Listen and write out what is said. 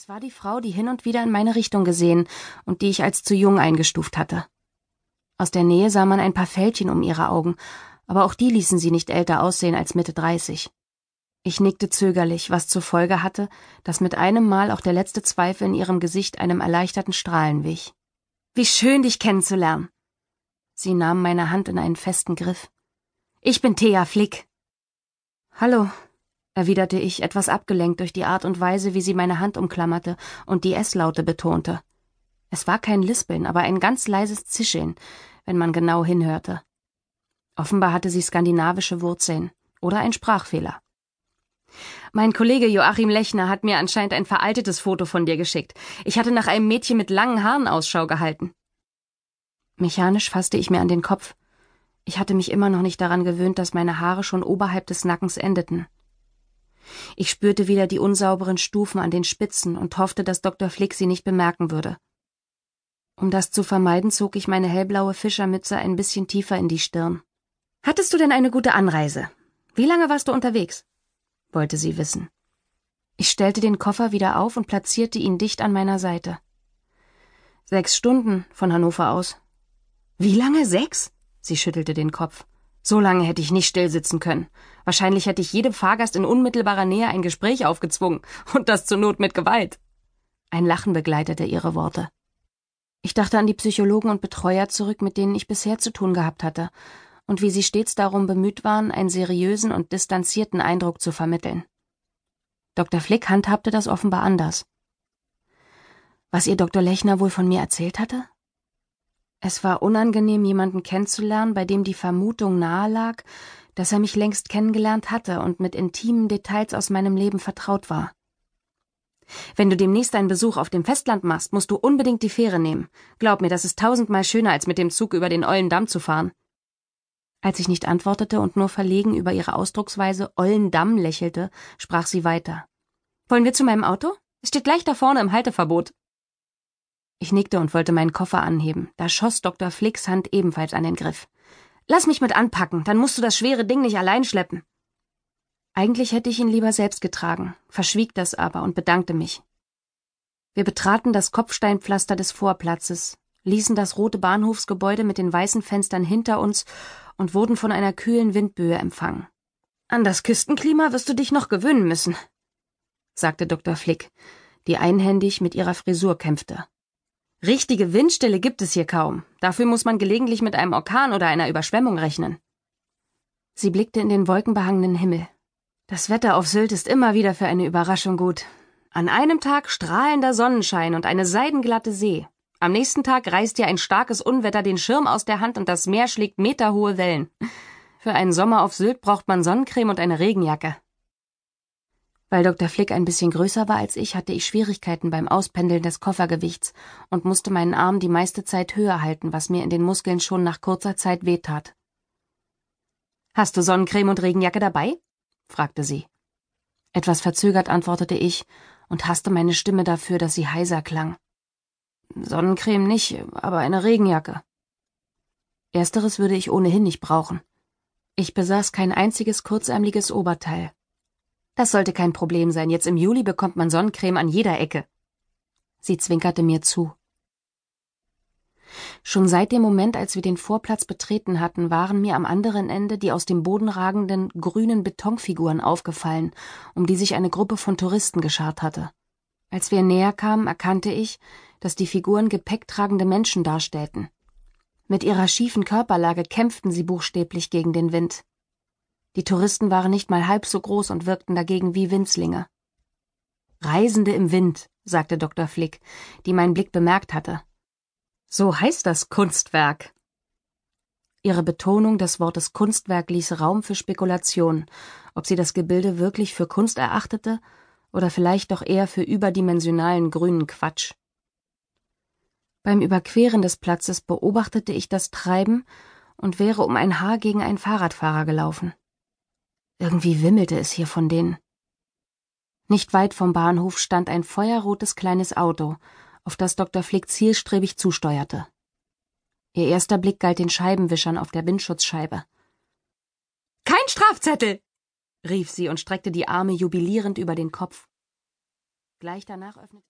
Es war die Frau, die hin und wieder in meine Richtung gesehen und die ich als zu jung eingestuft hatte. Aus der Nähe sah man ein paar Fältchen um ihre Augen, aber auch die ließen sie nicht älter aussehen als Mitte dreißig. Ich nickte zögerlich, was zur Folge hatte, dass mit einem Mal auch der letzte Zweifel in ihrem Gesicht einem erleichterten Strahlen wich. Wie schön, dich kennenzulernen. Sie nahm meine Hand in einen festen Griff. Ich bin Thea Flick. Hallo, erwiderte ich, etwas abgelenkt durch die Art und Weise, wie sie meine Hand umklammerte und die S-Laute betonte. Es war kein Lispeln, aber ein ganz leises Zischeln, wenn man genau hinhörte. Offenbar hatte sie skandinavische Wurzeln oder ein Sprachfehler. Mein Kollege Joachim Lechner hat mir anscheinend ein veraltetes Foto von dir geschickt. Ich hatte nach einem Mädchen mit langen Haaren Ausschau gehalten. Mechanisch fasste ich mir an den Kopf. Ich hatte mich immer noch nicht daran gewöhnt, dass meine Haare schon oberhalb des Nackens endeten. Ich spürte wieder die unsauberen Stufen an den Spitzen und hoffte, dass Dr. Flick sie nicht bemerken würde. Um das zu vermeiden, zog ich meine hellblaue Fischermütze ein bisschen tiefer in die Stirn. Hattest du denn eine gute Anreise? Wie lange warst du unterwegs? wollte sie wissen. Ich stellte den Koffer wieder auf und platzierte ihn dicht an meiner Seite. Sechs Stunden von Hannover aus. Wie lange? Sechs? Sie schüttelte den Kopf. So lange hätte ich nicht stillsitzen können. Wahrscheinlich hätte ich jedem Fahrgast in unmittelbarer Nähe ein Gespräch aufgezwungen, und das zur Not mit Gewalt. Ein Lachen begleitete ihre Worte. Ich dachte an die Psychologen und Betreuer zurück, mit denen ich bisher zu tun gehabt hatte, und wie sie stets darum bemüht waren, einen seriösen und distanzierten Eindruck zu vermitteln. Dr. Flick handhabte das offenbar anders. Was ihr Dr. Lechner wohl von mir erzählt hatte? Es war unangenehm, jemanden kennenzulernen, bei dem die Vermutung nahe lag, dass er mich längst kennengelernt hatte und mit intimen Details aus meinem Leben vertraut war. Wenn du demnächst einen Besuch auf dem Festland machst, musst du unbedingt die Fähre nehmen. Glaub mir, das ist tausendmal schöner, als mit dem Zug über den Ollendamm zu fahren. Als ich nicht antwortete und nur verlegen über ihre Ausdrucksweise Ollendamm lächelte, sprach sie weiter. Wollen wir zu meinem Auto? Es steht gleich da vorne im Halteverbot. Ich nickte und wollte meinen Koffer anheben. Da schoss Dr. Flicks Hand ebenfalls an den Griff. Lass mich mit anpacken, dann musst du das schwere Ding nicht allein schleppen. Eigentlich hätte ich ihn lieber selbst getragen, verschwieg das aber und bedankte mich. Wir betraten das Kopfsteinpflaster des Vorplatzes, ließen das rote Bahnhofsgebäude mit den weißen Fenstern hinter uns und wurden von einer kühlen Windböe empfangen. An das Küstenklima wirst du dich noch gewöhnen müssen, sagte Dr. Flick, die einhändig mit ihrer Frisur kämpfte. Richtige Windstille gibt es hier kaum. Dafür muss man gelegentlich mit einem Orkan oder einer Überschwemmung rechnen. Sie blickte in den wolkenbehangenen Himmel. Das Wetter auf Sylt ist immer wieder für eine Überraschung gut. An einem Tag strahlender Sonnenschein und eine seidenglatte See. Am nächsten Tag reißt dir ein starkes Unwetter den Schirm aus der Hand und das Meer schlägt meterhohe Wellen. Für einen Sommer auf Sylt braucht man Sonnencreme und eine Regenjacke. Weil Dr. Flick ein bisschen größer war als ich, hatte ich Schwierigkeiten beim Auspendeln des Koffergewichts und musste meinen Arm die meiste Zeit höher halten, was mir in den Muskeln schon nach kurzer Zeit wehtat. Hast du Sonnencreme und Regenjacke dabei? fragte sie. Etwas verzögert antwortete ich und hasste meine Stimme dafür, dass sie heiser klang. Sonnencreme nicht, aber eine Regenjacke. Ersteres würde ich ohnehin nicht brauchen. Ich besaß kein einziges kurzärmliches Oberteil. Das sollte kein Problem sein. Jetzt im Juli bekommt man Sonnencreme an jeder Ecke. Sie zwinkerte mir zu. Schon seit dem Moment, als wir den Vorplatz betreten hatten, waren mir am anderen Ende die aus dem Boden ragenden grünen Betonfiguren aufgefallen, um die sich eine Gruppe von Touristen geschart hatte. Als wir näher kamen, erkannte ich, dass die Figuren gepäcktragende Menschen darstellten. Mit ihrer schiefen Körperlage kämpften sie buchstäblich gegen den Wind. Die Touristen waren nicht mal halb so groß und wirkten dagegen wie Winzlinge. Reisende im Wind, sagte Dr. Flick, die meinen Blick bemerkt hatte. So heißt das Kunstwerk. Ihre Betonung des Wortes Kunstwerk ließ Raum für Spekulation, ob sie das Gebilde wirklich für Kunst erachtete oder vielleicht doch eher für überdimensionalen grünen Quatsch. Beim Überqueren des Platzes beobachtete ich das Treiben und wäre um ein Haar gegen einen Fahrradfahrer gelaufen. Irgendwie wimmelte es hier von denen. Nicht weit vom Bahnhof stand ein feuerrotes kleines Auto, auf das Dr. Flick zielstrebig zusteuerte. Ihr erster Blick galt den Scheibenwischern auf der Windschutzscheibe. Kein Strafzettel! rief sie und streckte die Arme jubilierend über den Kopf. Gleich danach öffnete